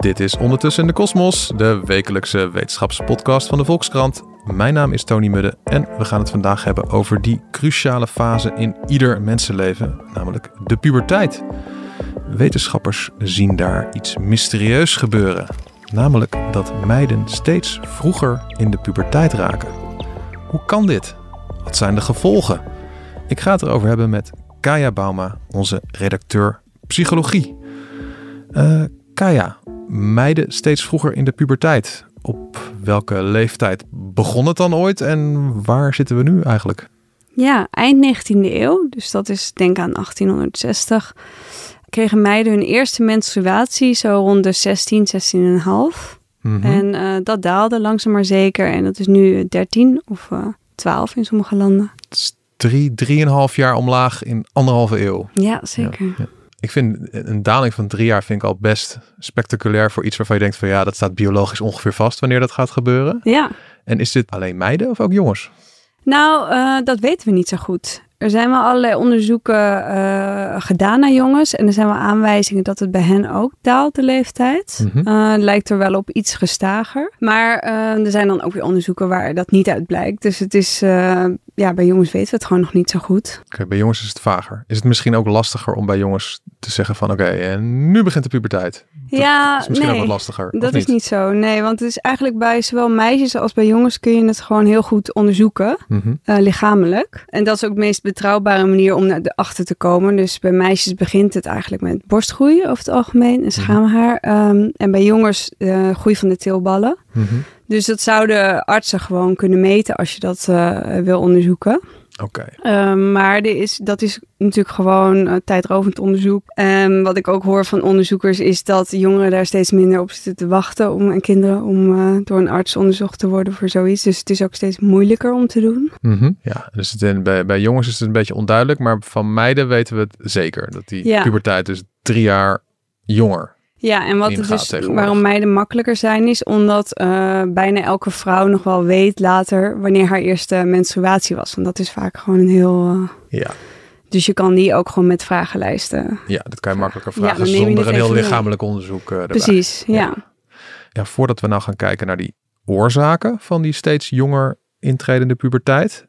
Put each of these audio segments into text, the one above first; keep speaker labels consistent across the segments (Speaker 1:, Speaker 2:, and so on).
Speaker 1: Dit is Ondertussen in de Kosmos, de wekelijkse wetenschapspodcast van de Volkskrant. Mijn naam is Tony Mudde en we gaan het vandaag hebben over die cruciale fase in ieder mensenleven, namelijk de puberteit. Wetenschappers zien daar iets mysterieus gebeuren, namelijk dat meiden steeds vroeger in de puberteit raken. Hoe kan dit? Wat zijn de gevolgen? Ik ga het erover hebben met Kaya Bauma, onze redacteur psychologie. Uh, Kaya, meiden steeds vroeger in de puberteit. Op welke leeftijd begon het dan ooit en waar zitten we nu eigenlijk?
Speaker 2: Ja, eind 19e eeuw, dus dat is denk aan 1860, kregen meiden hun eerste menstruatie zo rond de 16, 16,5. Mm En uh, dat daalde langzaam maar zeker en dat is nu 13 of uh, 12 in sommige landen.
Speaker 1: Het is drie, drieënhalf jaar omlaag in anderhalve eeuw.
Speaker 2: Ja, zeker. Ja, ja.
Speaker 1: Ik vind een daling van drie jaar vind ik al best spectaculair voor iets waarvan je denkt van ja, dat staat biologisch ongeveer vast wanneer dat gaat gebeuren.
Speaker 2: Ja.
Speaker 1: En is dit alleen meiden of ook jongens?
Speaker 2: Nou, uh, dat weten we niet zo goed. Er zijn wel allerlei onderzoeken uh, gedaan naar jongens. En er zijn wel aanwijzingen dat het bij hen ook daalt, de leeftijd. Mm -hmm. uh, lijkt er wel op iets gestager. Maar uh, er zijn dan ook weer onderzoeken waar dat niet uit blijkt. Dus het is, ja, bij jongens weten we het gewoon nog niet zo goed.
Speaker 1: Oké, okay, bij jongens is het vager. Is het misschien ook lastiger om bij jongens te zeggen van oké, okay, en nu begint de puberteit?
Speaker 2: Ja,
Speaker 1: is misschien
Speaker 2: nee,
Speaker 1: ook wat lastiger.
Speaker 2: Dat is niet zo. Nee, want het is eigenlijk bij zowel meisjes als bij jongens kun je het gewoon heel goed onderzoeken, mm -hmm. lichamelijk. En dat is ook het meest betrouwbare manier om naar de achter te komen. Dus bij meisjes begint het eigenlijk met borstgroei over het algemeen en schaamhaar. Um, en bij jongens uh, groei van de teelballen. Mm -hmm. Dus dat zouden artsen gewoon kunnen meten als je dat uh, wil onderzoeken.
Speaker 1: Oké. Okay.
Speaker 2: Um, maar er is, dat is natuurlijk gewoon uh, tijdrovend onderzoek. Um, wat ik ook hoor van onderzoekers is dat jongeren daar steeds minder op zitten te wachten om en kinderen om uh, door een arts onderzocht te worden voor zoiets. Dus het is ook steeds moeilijker om te doen.
Speaker 1: Mm -hmm. Ja, dus het, bij, bij jongens is het een beetje onduidelijk, maar van meiden weten we het zeker dat die ja. puberteit dus drie jaar jonger
Speaker 2: ja, en wat het dus, waarom meiden makkelijker zijn, is omdat uh, bijna elke vrouw nog wel weet later wanneer haar eerste menstruatie was. Want dat is vaak gewoon een heel. Uh,
Speaker 1: ja.
Speaker 2: Dus je kan die ook gewoon met vragenlijsten.
Speaker 1: Ja, dat kan je makkelijker vragen ja, zonder een heel lichamelijk onderzoek. Uh,
Speaker 2: Precies, ja.
Speaker 1: ja. Ja, voordat we nou gaan kijken naar die oorzaken van die steeds jonger intredende puberteit.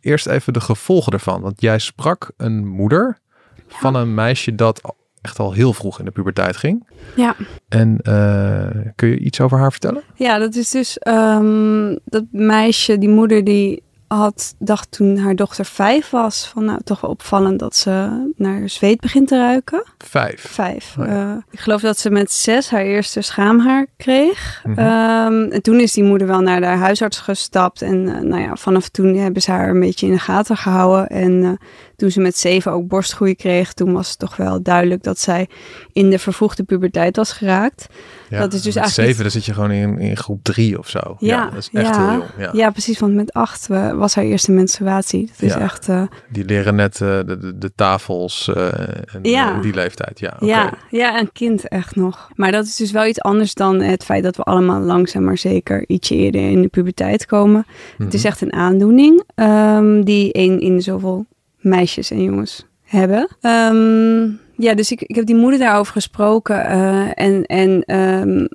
Speaker 1: Eerst even de gevolgen ervan. Want jij sprak een moeder ja. van een meisje dat echt al heel vroeg in de puberteit ging.
Speaker 2: Ja.
Speaker 1: En uh, kun je iets over haar vertellen?
Speaker 2: Ja, dat is dus um, dat meisje, die moeder die had, dacht toen haar dochter vijf was, van nou toch wel opvallend dat ze naar zweet begint te ruiken.
Speaker 1: Vijf?
Speaker 2: Vijf. Oh ja. uh, ik geloof dat ze met zes haar eerste schaamhaar kreeg. Mm -hmm. um, en toen is die moeder wel naar de huisarts gestapt. En uh, nou ja, vanaf toen hebben ze haar een beetje in de gaten gehouden. En toen ze met zeven ook borstgroei kreeg, toen was het toch wel duidelijk dat zij in de vervroegde puberteit was geraakt.
Speaker 1: Ja,
Speaker 2: dat is dus eigenlijk
Speaker 1: zeven, dan zit je gewoon in, in groep drie of zo.
Speaker 2: Ja,
Speaker 1: ja dat is echt
Speaker 2: ja,
Speaker 1: heel jong. Ja.
Speaker 2: ja, precies, want met acht uh, was haar eerste menstruatie. Dat is echt... uh,
Speaker 1: Die leren net uh, de, de, de tafels uh, en
Speaker 2: Ja.
Speaker 1: die leeftijd. Ja.
Speaker 2: Ja, ja, een kind echt nog. Maar dat is dus wel iets anders dan het feit dat we allemaal langzaam maar zeker ietsje eerder in de puberteit komen. Het is
Speaker 1: Mhm.
Speaker 2: echt een aandoening um, die een in zoveel meisjes en jongens hebben. Um, ja, dus ik, ik heb die moeder daarover gesproken uh, en, en um,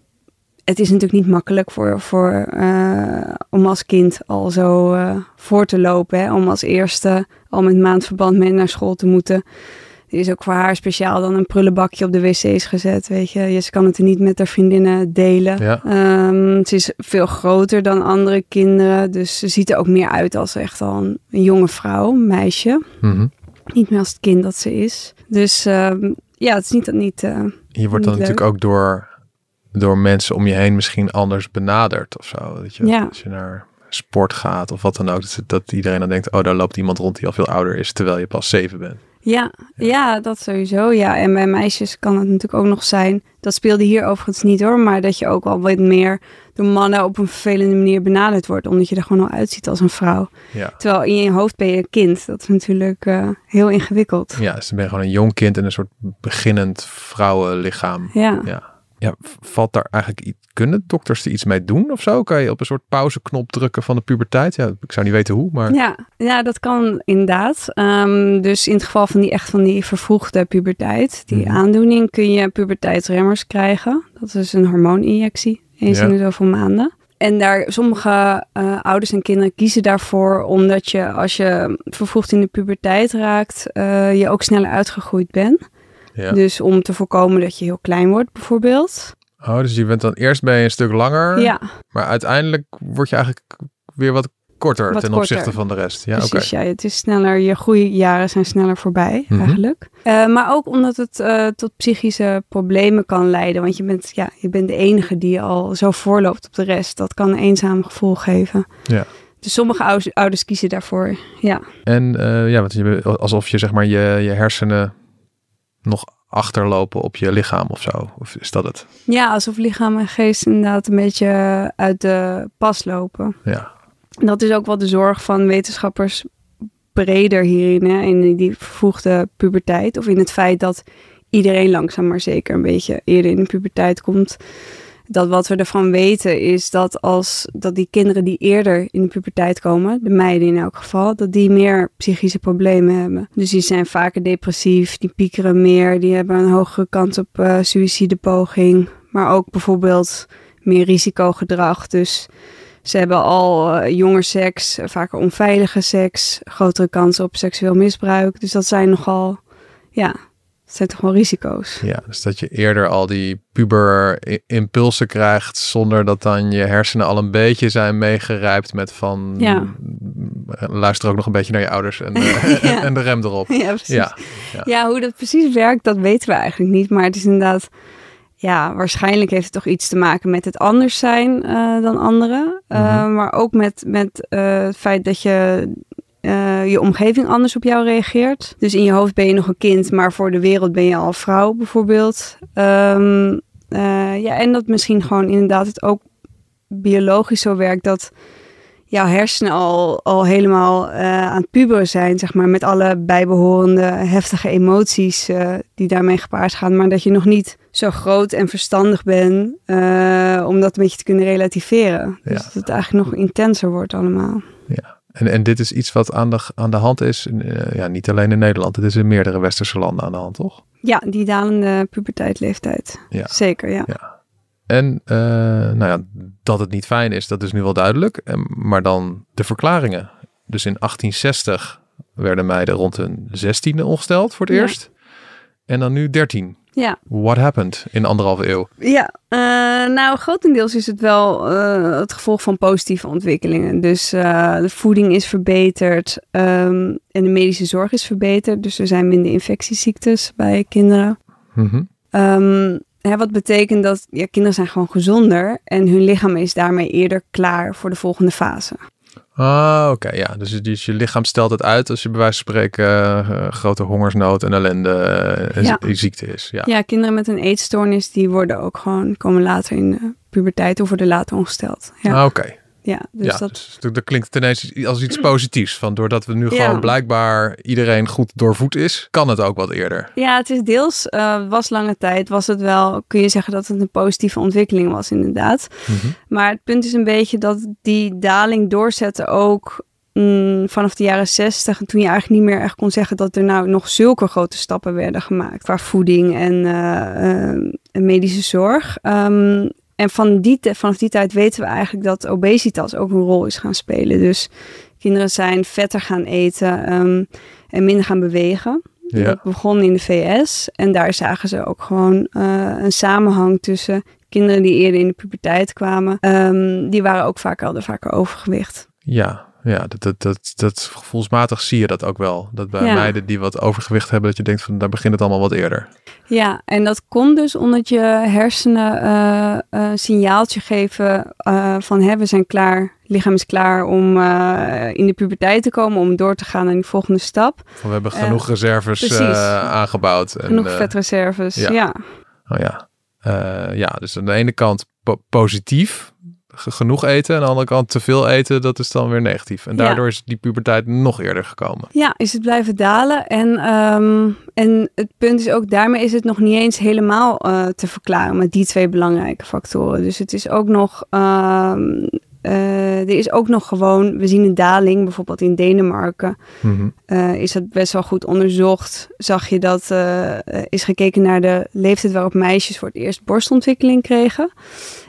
Speaker 2: het is natuurlijk niet makkelijk voor, voor, uh, om als kind al zo uh, voor te lopen. Hè? Om als eerste al met maandverband mee naar school te moeten. Er is ook voor haar speciaal dan een prullenbakje op de wc's gezet, weet je. je kan het er niet met haar vriendinnen delen.
Speaker 1: Ja.
Speaker 2: Um, ze is veel groter dan andere kinderen. Dus ze ziet er ook meer uit als echt al een, een jonge vrouw, een meisje.
Speaker 1: Mhm.
Speaker 2: Niet meer als het kind dat ze is. Dus um, ja, het is niet... niet uh,
Speaker 1: Je wordt dan
Speaker 2: niet leuk.
Speaker 1: natuurlijk ook door, door mensen om je heen misschien anders benaderd of zo. Dat je,
Speaker 2: Ja.
Speaker 1: Als je naar sport gaat of wat dan ook. Dat, dat iedereen dan denkt, oh daar loopt iemand rond die al veel ouder is. Terwijl je pas zeven bent.
Speaker 2: Ja, ja, dat sowieso. Ja, en bij meisjes kan het natuurlijk ook nog zijn. Dat speelde hier overigens niet hoor, maar dat je ook al wat meer door mannen op een vervelende manier benaderd wordt, omdat je er gewoon al uitziet als een vrouw.
Speaker 1: Ja.
Speaker 2: Terwijl in je hoofd ben je een kind. Dat is natuurlijk uh, heel ingewikkeld.
Speaker 1: Ja, dus dan ben je gewoon een jong kind in een soort beginnend vrouwenlichaam.
Speaker 2: Ja.
Speaker 1: Ja. Ja, valt daar eigenlijk iets, kunnen dokters er iets mee doen of zo? Kan je op een soort pauzeknop drukken van de puberteit? Ja, ik zou niet weten hoe, maar...
Speaker 2: Ja, ja dat kan inderdaad. Ehm, dus in het geval van die echt van die vervroegde puberteit, die
Speaker 1: Mhm.
Speaker 2: aandoening, kun je puberteitsremmers krijgen. Dat is een hormooninjectie, eens
Speaker 1: Ja.
Speaker 2: in de zoveel maanden. En daar, sommige eh, ouders en kinderen kiezen daarvoor omdat je als je vervroegd in de puberteit raakt, eh, je ook sneller uitgegroeid bent.
Speaker 1: Ja.
Speaker 2: Dus om te voorkomen dat je heel klein wordt bijvoorbeeld.
Speaker 1: Oh, dus je bent dan eerst je een stuk langer,
Speaker 2: Ja,
Speaker 1: maar uiteindelijk word je eigenlijk weer wat korter
Speaker 2: Wat
Speaker 1: ten
Speaker 2: korter.
Speaker 1: opzichte van de rest. Ja,
Speaker 2: precies. Ja, het is sneller, je groeijaren zijn sneller voorbij
Speaker 1: Mhm.
Speaker 2: eigenlijk. Eh, maar ook omdat het eh, tot psychische problemen kan leiden. Want je bent, ja, je bent de enige die al zo voorloopt op de rest. Dat kan een eenzaam gevoel geven.
Speaker 1: Ja.
Speaker 2: Dus sommige ouders, ouders kiezen daarvoor. Ja.
Speaker 1: En eh, ja, want je, alsof je zeg maar je, je hersenen nog achterlopen op je lichaam of zo. Of is dat het?
Speaker 2: ja, alsof lichaam en geest inderdaad een beetje uit de pas lopen.
Speaker 1: Ja.
Speaker 2: Dat is ook wel de zorg van wetenschappers breder hierin, hè, in die vervoegde puberteit. Of in het feit dat iedereen langzaam maar zeker een beetje eerder in de puberteit komt. Dat wat we ervan weten is dat als dat die kinderen die eerder in de puberteit komen, de meiden in elk geval, dat die meer psychische problemen hebben. Dus die zijn vaker depressief, die piekeren meer, die hebben een hogere kans op eh suïcidepoging. Maar ook bijvoorbeeld meer risicogedrag. Dus ze hebben al eh, jonger seks, vaker onveilige seks, grotere kans op seksueel misbruik. Dus dat zijn nogal, ja, dat zijn toch wel risico's.
Speaker 1: ja, dus dat je eerder al die puber impulsen krijgt zonder dat dan je hersenen al een beetje zijn meegerijpt met van
Speaker 2: Ja.
Speaker 1: mm, luister ook nog een beetje naar je ouders en, eh,
Speaker 2: Ja.
Speaker 1: en de rem erop.
Speaker 2: Ja, precies.
Speaker 1: Ja,
Speaker 2: Ja. hoe dat precies werkt, dat weten we eigenlijk niet. Maar het is inderdaad, ja, waarschijnlijk heeft het toch iets te maken met het anders zijn eh, dan anderen. Eh,
Speaker 1: Mhm.
Speaker 2: maar ook met, met eh, het feit dat je eh, je omgeving anders op jou reageert. Dus in je hoofd ben je nog een kind, maar voor de wereld ben je al vrouw bijvoorbeeld. Ehm, eh, ja, en dat misschien gewoon inderdaad het ook biologisch zo werkt dat jouw hersenen al, al helemaal eh, aan het puberen zijn, zeg maar, met alle bijbehorende heftige emoties die daarmee gepaard gaan, maar dat je nog niet zo groot en verstandig bent om dat een beetje te kunnen relativeren. Dus
Speaker 1: Ja.
Speaker 2: dat het eigenlijk nog intenser wordt allemaal.
Speaker 1: En, en dit is iets wat aan de, aan de hand is, eh, ja, niet alleen in Nederland, het is in meerdere westerse landen aan de hand, toch?
Speaker 2: Ja, die dalende puberteitleeftijd.
Speaker 1: Ja.
Speaker 2: Zeker, ja.
Speaker 1: Ja. En eh, nou ja, dat het niet fijn is, dat is nu wel duidelijk. En, maar dan de verklaringen. Dus in 1860 werden meiden rond hun 16e ongesteld voor het
Speaker 2: Ja.
Speaker 1: eerst. En dan nu 13.
Speaker 2: Ja,
Speaker 1: What happened in anderhalve eeuw?
Speaker 2: ja. Eh, nou, grotendeels is het wel eh, het gevolg van positieve ontwikkelingen. Dus eh, de voeding is verbeterd ehm, en de medische zorg is verbeterd. Dus er zijn minder infectieziektes bij kinderen.
Speaker 1: Mhm.
Speaker 2: Ehm, hè, wat betekent dat ja, kinderen zijn gewoon gezonder en hun lichaam is daarmee eerder klaar voor de volgende fase.
Speaker 1: Ah, oké. ja, dus, dus je lichaam stelt het uit als je bij wijze van spreken eh, grote hongersnood en ellende eh,
Speaker 2: Ja.
Speaker 1: zie- ziekte is. Ja.
Speaker 2: Ja, kinderen met een eetstoornis die worden ook gewoon komen later in de puberteit of worden later ongesteld. Ja,
Speaker 1: Ah, oké.
Speaker 2: Ja dus
Speaker 1: ja,
Speaker 2: dat
Speaker 1: dus dat, klinkt ineens als iets positiefs. Van doordat we nu
Speaker 2: Ja.
Speaker 1: gewoon blijkbaar iedereen goed doorvoed is, kan het ook wat eerder.
Speaker 2: Ja, het is deels, eh, was lange tijd, was het wel, kun je zeggen dat het een positieve ontwikkeling was inderdaad.
Speaker 1: Mhm.
Speaker 2: Maar het punt is een beetje dat die daling doorzette ook mm, vanaf de jaren zestig. Toen je eigenlijk niet meer echt kon zeggen dat er nou nog zulke grote stappen werden gemaakt. Qua voeding en eh, eh, en medische zorg. Ehm, en van die, vanaf die tijd weten we eigenlijk dat obesitas ook een rol is gaan spelen. Dus kinderen zijn vetter gaan eten ehm, en minder gaan bewegen.
Speaker 1: Ja.
Speaker 2: Dat begon in de VS en daar zagen ze ook gewoon eh, een samenhang tussen kinderen die eerder in de puberteit kwamen. Ehm, die waren ook vaak hadden vaker overgewicht.
Speaker 1: Ja, ja dat, dat, dat, dat gevoelsmatig zie je dat ook wel. Dat bij
Speaker 2: Ja.
Speaker 1: meiden die wat overgewicht hebben, dat je denkt van daar begint het allemaal wat eerder.
Speaker 2: Ja, en dat komt dus omdat je hersenen eh, een signaaltje geven eh, van hè, we zijn klaar, lichaam is klaar om eh, in de puberteit te komen, om door te gaan naar die volgende stap.
Speaker 1: Van we hebben
Speaker 2: Eh,
Speaker 1: genoeg reserves eh, aangebouwd. En,
Speaker 2: Genoeg
Speaker 1: eh,
Speaker 2: vetreserves.
Speaker 1: ja.
Speaker 2: Ja.
Speaker 1: Oh ja. Eh, ja, dus aan de ene kant po- positief. Genoeg eten. En aan de andere kant te veel eten, dat is dan weer negatief. En
Speaker 2: Ja.
Speaker 1: daardoor is die puberteit nog eerder gekomen.
Speaker 2: Ja, is het blijven dalen. En, ehm, en het punt is ook, daarmee is het nog niet eens helemaal eh, te verklaren met die twee belangrijke factoren. Dus het is ook nog, ehm, eh, er is ook nog gewoon, we zien een daling, bijvoorbeeld in Denemarken.
Speaker 1: Mhm.
Speaker 2: eh, is dat best wel goed onderzocht. Zag je dat is gekeken naar de leeftijd waarop meisjes voor het eerst borstontwikkeling kregen.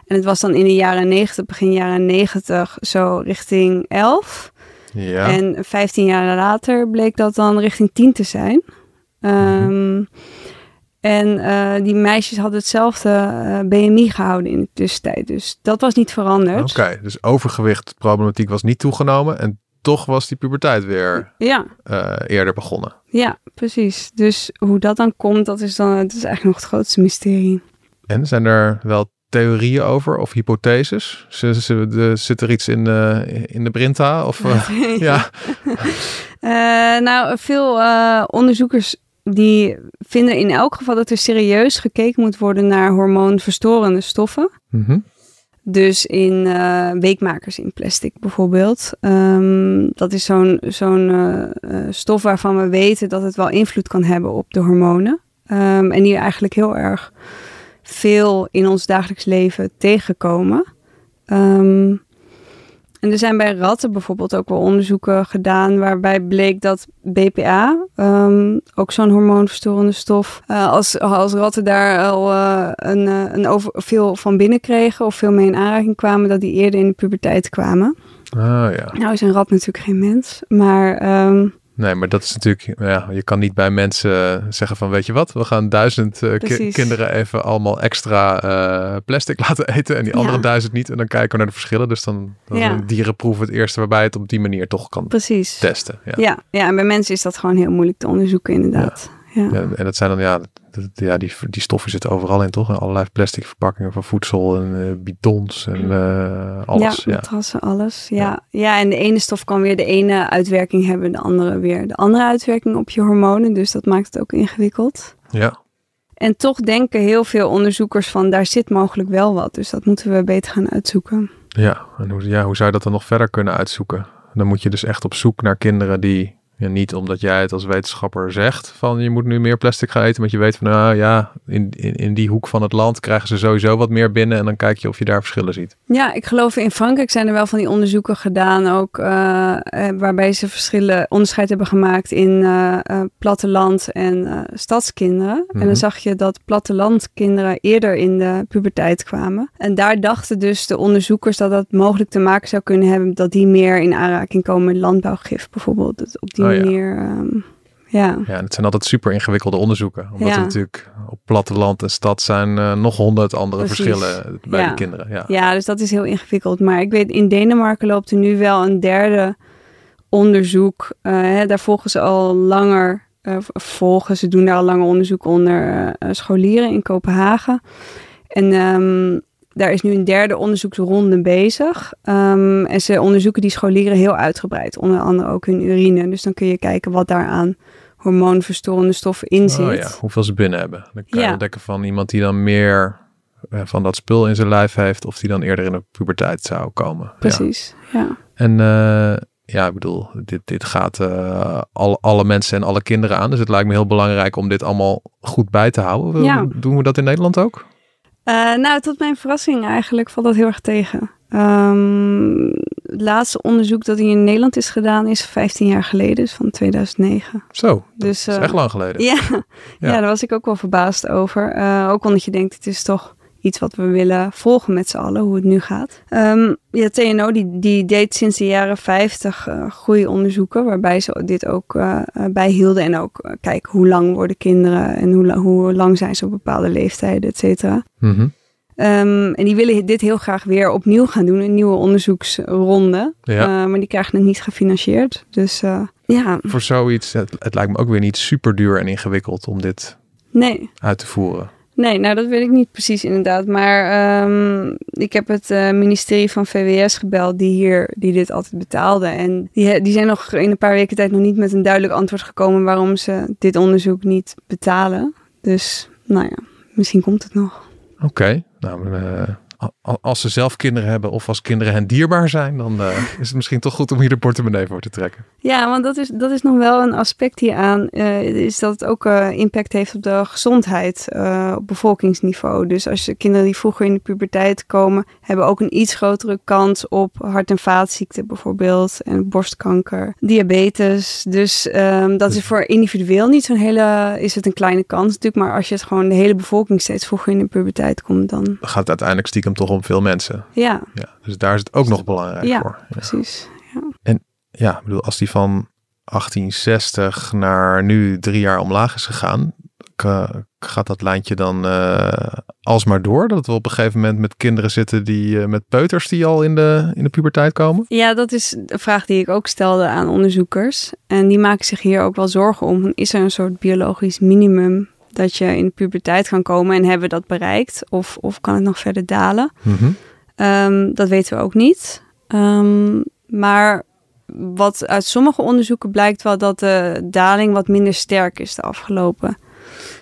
Speaker 2: En het was dan in de jaren 90, begin jaren 90, zo richting 11.
Speaker 1: Ja.
Speaker 2: En 15 jaar later bleek dat dan richting 10 te zijn. Ehm, En eh, die meisjes hadden hetzelfde eh, BMI gehouden in de tussentijd. Dus dat was niet veranderd.
Speaker 1: Oké, dus overgewicht problematiek was niet toegenomen. En toch was die puberteit weer
Speaker 2: Ja,
Speaker 1: eh, eerder begonnen.
Speaker 2: ja, precies. Dus hoe dat dan komt, dat is dan dat is eigenlijk nog het grootste mysterie.
Speaker 1: En zijn er wel theorieën over of hypotheses? Zit er iets in de, in de Brinta? Of, eh, ja.
Speaker 2: Eh, nou, veel eh, onderzoekers die vinden in elk geval dat er serieus gekeken moet worden naar hormoonverstorende stoffen.
Speaker 1: Mhm.
Speaker 2: Dus in weekmakers in plastic bijvoorbeeld. Ehm, dat is zo'n zo'n stof waarvan we weten dat het wel invloed kan hebben op de hormonen. Ehm, en die eigenlijk heel erg veel in ons dagelijks leven tegenkomen. Ehm, en er zijn bij ratten bijvoorbeeld ook wel onderzoeken gedaan waarbij bleek dat BPA, ehm, ook zo'n hormoonverstorende stof, eh, als, als ratten daar al eh, een, eh, een over, veel van binnen kregen of veel mee in aanraking kwamen, dat die eerder in de puberteit kwamen.
Speaker 1: Ah ja.
Speaker 2: Nou is een rat natuurlijk geen mens, maar ehm,
Speaker 1: Nee, maar dat is natuurlijk, ja, je kan niet bij mensen zeggen van, weet je wat, we gaan duizend eh, ki- kinderen even allemaal extra eh, plastic laten eten en die
Speaker 2: Ja.
Speaker 1: andere duizend niet. En dan kijken we naar de verschillen. Dus dan, dan
Speaker 2: Ja.
Speaker 1: dierenproef het eerste waarbij het op die manier toch kan
Speaker 2: precies.
Speaker 1: testen. Ja.
Speaker 2: Ja. Ja, en bij mensen is dat gewoon heel moeilijk te onderzoeken inderdaad. Ja.
Speaker 1: En dat zijn dan, ja, dat- ja die, die stoffen zitten overal in, toch? En allerlei plastic verpakkingen van voedsel en eh, bidons en eh, alles.
Speaker 2: Ja, alles. Ja. Ja. en de ene stof kan weer de ene uitwerking hebben, de andere weer de andere uitwerking op je hormonen. Dus dat maakt het ook ingewikkeld.
Speaker 1: ja.
Speaker 2: En toch denken heel veel onderzoekers van daar zit mogelijk wel wat. Dus dat moeten we beter gaan uitzoeken.
Speaker 1: Ja, en hoe, ja, hoe zou je dat dan nog verder kunnen uitzoeken? Dan moet je dus echt op zoek naar kinderen die, ja, niet omdat jij het als wetenschapper zegt van je moet nu meer plastic gaan eten, maar je weet van nou ja, in, in, in die hoek van het land krijgen ze sowieso wat meer binnen en dan kijk je of je daar verschillen ziet.
Speaker 2: Ja, ik geloof in Frankrijk zijn er wel van die onderzoeken gedaan ook, eh, eh, waarbij ze verschillen, onderscheid hebben gemaakt in eh, platteland en stadskinderen. En
Speaker 1: Mhm.
Speaker 2: dan zag je dat plattelandkinderen eerder in de puberteit kwamen. En daar dachten dus de onderzoekers dat dat mogelijk te maken zou kunnen hebben dat die meer in aanraking komen met landbouwgif bijvoorbeeld. Dat op die
Speaker 1: Oh ja.
Speaker 2: manier, ehm, ja.
Speaker 1: Ja, en het zijn altijd super ingewikkelde onderzoeken, omdat
Speaker 2: Ja.
Speaker 1: er natuurlijk op platteland en stad zijn eh, nog honderd andere
Speaker 2: Precies.
Speaker 1: verschillen bij
Speaker 2: Ja.
Speaker 1: die kinderen. Ja.
Speaker 2: Ja, dus dat is heel ingewikkeld. Maar ik weet, in Denemarken loopt er nu wel een derde onderzoek. Eh, hè, daar volgen ze al langer, eh, volgen, ze doen daar al langer onderzoek onder eh, eh, scholieren in Kopenhagen. En ehm, daar is nu een derde onderzoeksronde bezig. Ehm, en ze onderzoeken die scholieren heel uitgebreid, onder andere ook hun urine. Dus dan kun je kijken wat daar aan hormoonverstorende stoffen in zit.
Speaker 1: Oh ja, hoeveel ze binnen hebben. Dan kan je
Speaker 2: Ja.
Speaker 1: ontdekken van iemand die dan meer eh, van dat spul in zijn lijf heeft, of die dan eerder in de puberteit zou komen.
Speaker 2: Precies, ja.
Speaker 1: En eh, ja, ik bedoel, dit, dit gaat eh, al, alle mensen en alle kinderen aan. Dus het lijkt me heel belangrijk om dit allhet goed bij te houden.
Speaker 2: Ja.
Speaker 1: Doen we dat in Nederland ook?
Speaker 2: Eh, nou, tot mijn verrassing eigenlijk valt dat heel erg tegen. Ehm, het laatste onderzoek dat hier in Nederland is gedaan is 15 jaar geleden, dus van 2009.
Speaker 1: Zo,
Speaker 2: Dus,
Speaker 1: dat is
Speaker 2: eh,
Speaker 1: echt lang geleden.
Speaker 2: Ja,
Speaker 1: Ja.
Speaker 2: ja. daar was ik ook wel verbaasd over. Eh, ook omdat je denkt, het is toch iets wat we willen volgen met z'n allen, hoe het nu gaat. Ehm, ja, TNO die, die deed sinds de jaren 50 eh goede onderzoeken, waarbij ze dit ook eh, eh, bijhielden. En ook eh, kijken hoe lang worden kinderen en hoe, hoe lang zijn ze op bepaalde leeftijden, et cetera.
Speaker 1: Mhm.
Speaker 2: Ehm, en die willen dit heel graag weer opnieuw gaan doen, een nieuwe onderzoeksronde.
Speaker 1: Ja.
Speaker 2: Eh, maar die krijgen het niet gefinancierd. Dus eh, ja,
Speaker 1: Voor zoiets, het, het lijkt me ook weer niet super duur en ingewikkeld om dit
Speaker 2: nee.
Speaker 1: uit te voeren.
Speaker 2: Nee, nou dat weet ik niet precies inderdaad. Maar ehm, ik heb het eh, ministerie van VWS gebeld die hier die dit altijd betaalde. En die, die zijn nog in een paar weken tijd nog niet met een duidelijk antwoord gekomen waarom ze dit onderzoek niet betalen. Dus nou ja, misschien komt het nog.
Speaker 1: Oké, nou, eh, als ze zelf kinderen hebben of als kinderen hen dierbaar zijn, dan uh, is het misschien toch goed om hier de portemonnee voor te trekken.
Speaker 2: Ja, want dat is, dat is nog wel een aspect hieraan, uh, is dat het ook uh, impact heeft op de gezondheid op bevolkingsniveau. Dus als je kinderen die vroeger in de puberteit komen, hebben ook een iets grotere kans op hart- en vaatziekten bijvoorbeeld, en borstkanker, diabetes. Dus um, dat is voor individueel niet zo'n hele, is het een kleine kans natuurlijk, maar als je het gewoon de hele bevolking steeds vroeger in de puberteit komt, dan...
Speaker 1: Dan gaat het uiteindelijk stiekem toch om veel mensen.
Speaker 2: Ja.
Speaker 1: ja dus daar is het ook nog belangrijk
Speaker 2: ja,
Speaker 1: voor.
Speaker 2: Ja, precies. Ja.
Speaker 1: En ja, ik bedoel, als die van 1860 naar nu drie jaar omlaag is gegaan, gaat dat lijntje dan uh, alsmaar door? Dat we op een gegeven moment met kinderen zitten die uh, met peuters die al in de, in de puberteit komen?
Speaker 2: Ja, dat is de vraag die ik ook stelde aan onderzoekers. En die maken zich hier ook wel zorgen om. Is er een soort biologisch minimum dat je in de puberteit kan komen en hebben we dat bereikt? Of, of kan het nog verder dalen?
Speaker 1: Mhm.
Speaker 2: Um, dat weten we ook niet. Um, maar wat uit sommige onderzoeken blijkt wel dat de daling wat minder sterk is de afgelopen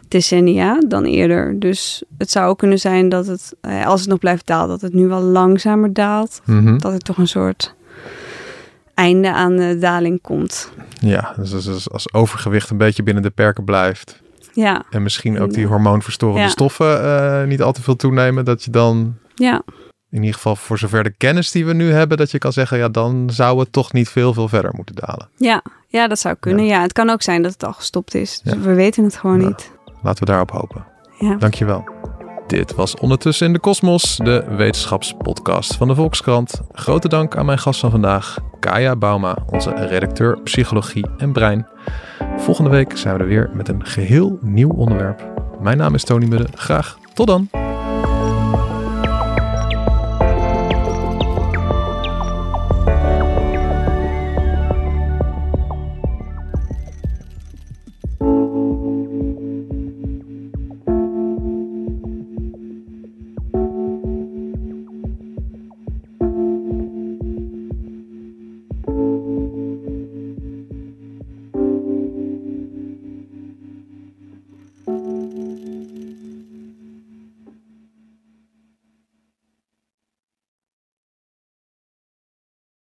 Speaker 2: decennia dan eerder. Dus het zou ook kunnen zijn dat het, eh, als het nog blijft dalen, dat het nu wel langzamer daalt.
Speaker 1: Mhm.
Speaker 2: Dat er toch een soort einde aan de daling komt.
Speaker 1: Ja, dus als overgewicht een beetje binnen de perken blijft.
Speaker 2: Ja.
Speaker 1: En misschien ook die hormoonverstorende ja. stoffen uh, niet al te veel toenemen. Dat je dan
Speaker 2: ja.
Speaker 1: in ieder geval voor zover de kennis die we nu hebben, dat je kan zeggen, ja, dan zou het toch niet veel, veel verder moeten dalen.
Speaker 2: Ja, ja dat zou kunnen. Ja. ja het kan ook zijn dat het al gestopt is. Dus we weten het gewoon
Speaker 1: nou,
Speaker 2: niet.
Speaker 1: Laten we daarop hopen.
Speaker 2: Ja.
Speaker 1: Dankjewel. Dit was Ondertussen in de Kosmos, de wetenschapspodcast van de Volkskrant. Grote dank aan mijn gast van vandaag, Kaya Bauma, onze redacteur Psychologie en Brein. Volgende week zijn we er weer met een geheel nieuw onderwerp. Mijn naam is Tony Mudde. Graag tot dan.